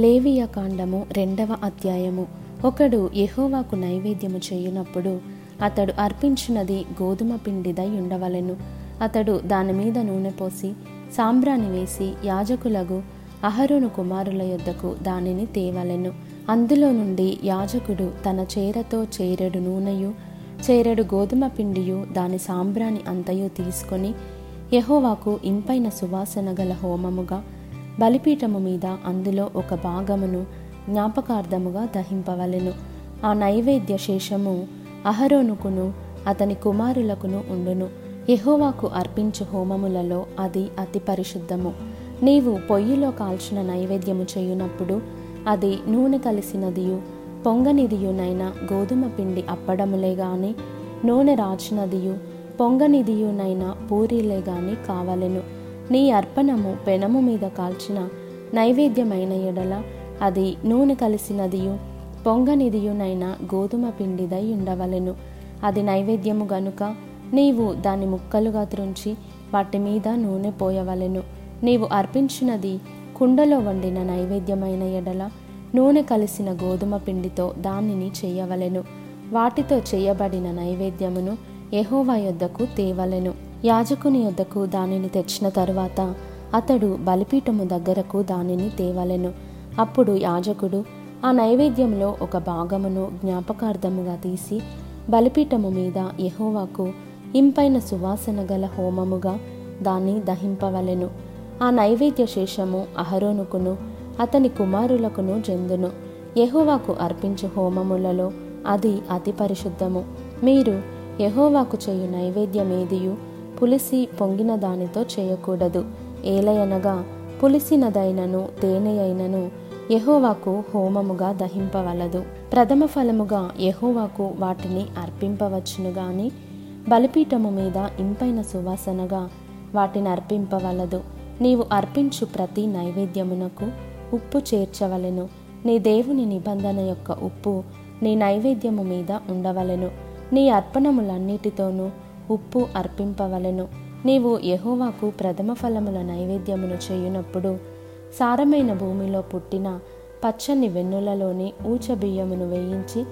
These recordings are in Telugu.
లేవియ కాండము రెండవ అధ్యాయము. ఒకడు యహోవాకు నైవేద్యము చేయునప్పుడు అతడు అర్పించినది గోధుమ పిండిదై ఉండవలెను. అతడు దాని మీద నూనె పోసి సాంబ్రాన్ని వేసి యాజకులకు అహరును కుమారుల యొద్దకు దానిని తేవలెను. అందులో నుండి యాజకుడు తన చేరతో చేరెడు నూనెయు చేరెడు గోధుమ పిండియు దాని సాంబ్రాణి అంతయు తీసుకొని యహోవాకు ఇంపైన సువాసన గల హోమముగా బలిపీఠము మీద అందులో ఒక భాగమును జ్ఞాపకార్థముగా దహింపవలెను. ఆ నైవేద్య శేషము అహరోనుకును అతని కుమారులకును ఉండును. ఎహోవాకు అర్పించు హోమములలో అది అతి పరిశుద్ధము. నీవు పొయ్యిలో కాల్చిన నైవేద్యము చేయునప్పుడు అది నూనె కలిసినదియు పొంగనిదియునైన గోధుమ పిండి అప్పడములే గాని నూనె రాచినదియు పొంగనిదియునైన పూరీలే గాని కావలెను. నీ అర్పణము పెనము మీద కాల్చిన నైవేద్యమైన ఎడల అది నూనె కలిసినదియు పొంగనిదియునైన గోధుమ పిండిదై ఉండవలెను. అది నైవేద్యము గనుక నీవు దాని ముక్కలుగా త్రుంచి వాటి మీద నూనె పోయవలెను. నీవు అర్పించినది కుండలో వండిన నైవేద్యమైన ఎడల నూనె కలిసిన గోధుమ పిండితో దానిని చేయవలెను. వాటితో చేయబడిన నైవేద్యమును ఎహోవా యొద్దకు తేవలెను. యాజకుని యొద్దకు దానిని తెచ్చిన తరువాత అతడు బలిపీఠము దగ్గరకు దానిని తేవలెను. అప్పుడు యాజకుడు ఆ నైవేద్యంలో ఒక భాగమును జ్ఞాపకార్థముగా తీసి బలిపీఠము మీద యహోవాకు ఇంపైన సువాసన గల హోమముగా దాన్ని దహింపవలెను. ఆ నైవేద్య శేషము అహరోనుకును అతని కుమారులకును జందును. యహోవాకు అర్పించు హోమములలో అది అతి పరిశుద్ధము. మీరు యహోవాకు చేయు నైవేద్యమేదియు పులిసి పొంగిన దానితో చేయకూడదు. ఏలయనగా పులిసినదైనను తేనె అయినను హోమముగా దహింపవలదు. ప్రథమ ఫలముగా యహోవాకు వాటిని అర్పింపవచ్చును గాని బలిపీఠము మీద ఇంపైన సువాసనగా వాటిని అర్పింపవలదు. నీవు అర్పించు ప్రతి నైవేద్యమునకు ఉప్పు చేర్చవలెను. నీ దేవుని నిబంధన యొక్క ఉప్పు నీ నైవేద్యము మీద ఉండవలెను. నీ అర్పణములన్నిటితోనూ ఉప్పు అర్పింపవలెను. నీవు యహోవాకు ప్రథమ ఫలముల నైవేద్యమును చేయునప్పుడు సారమైన భూమిలో పుట్టిన పచ్చని వెన్నులలోని ఊచబియ్యమును వేయించి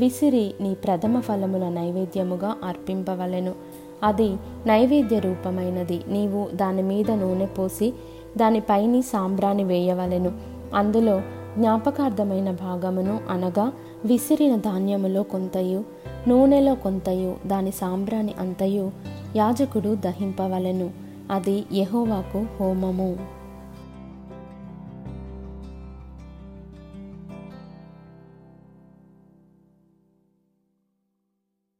విసిరి నీ ప్రథమ ఫలముల నైవేద్యముగా అర్పింపవలెను. అది నైవేద్య రూపమైనది. నీవు దాని మీద నూనె పోసి దానిపైని సాంబ్రాణి వేయవలెను. అందులో జ్ఞాపకార్థమైన భాగమును అనగా విసిరిన ధాన్యములో కొంతయు నూనెలో కొంతయు దాని సాంబ్రాణి అంతయు యాజకుడు దహింపవలెను. అది యహోవాకు హోమము.